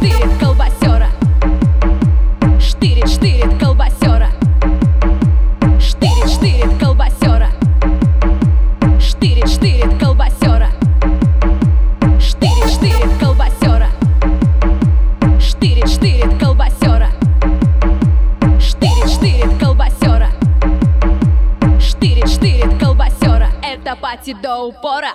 штырит колбасера. Штырит, штырит колбасера. Штырит, штырит колбасера. Штырит, штырит колбасера. Штырит, штырит колбасера. Штырит, штырит колбасера. Штырит, штырит колбасера. Штырит, штырит колбасера. Это пати до упора.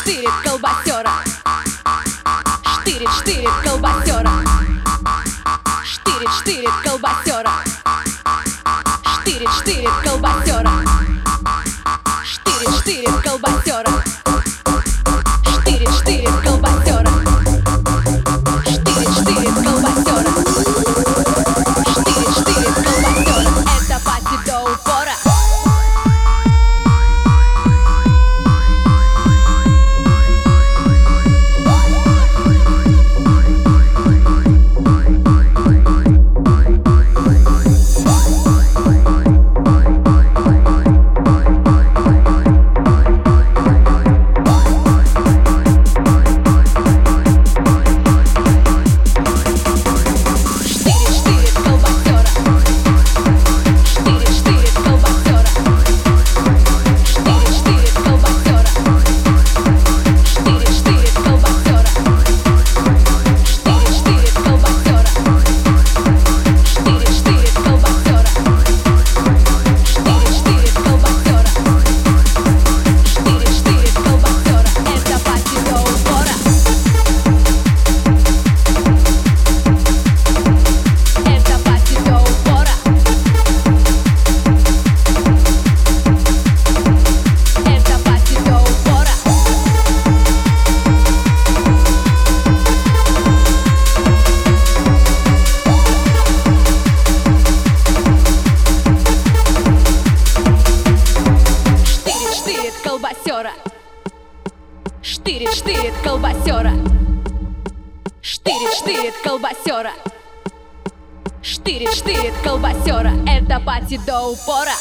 штырит колбасера. Штырит, штырит колбасера. колбасера. Штырит, штырит колбасера. Штырит, штырит колбасера. Штырит, штырит колбасера. Это пати до упора.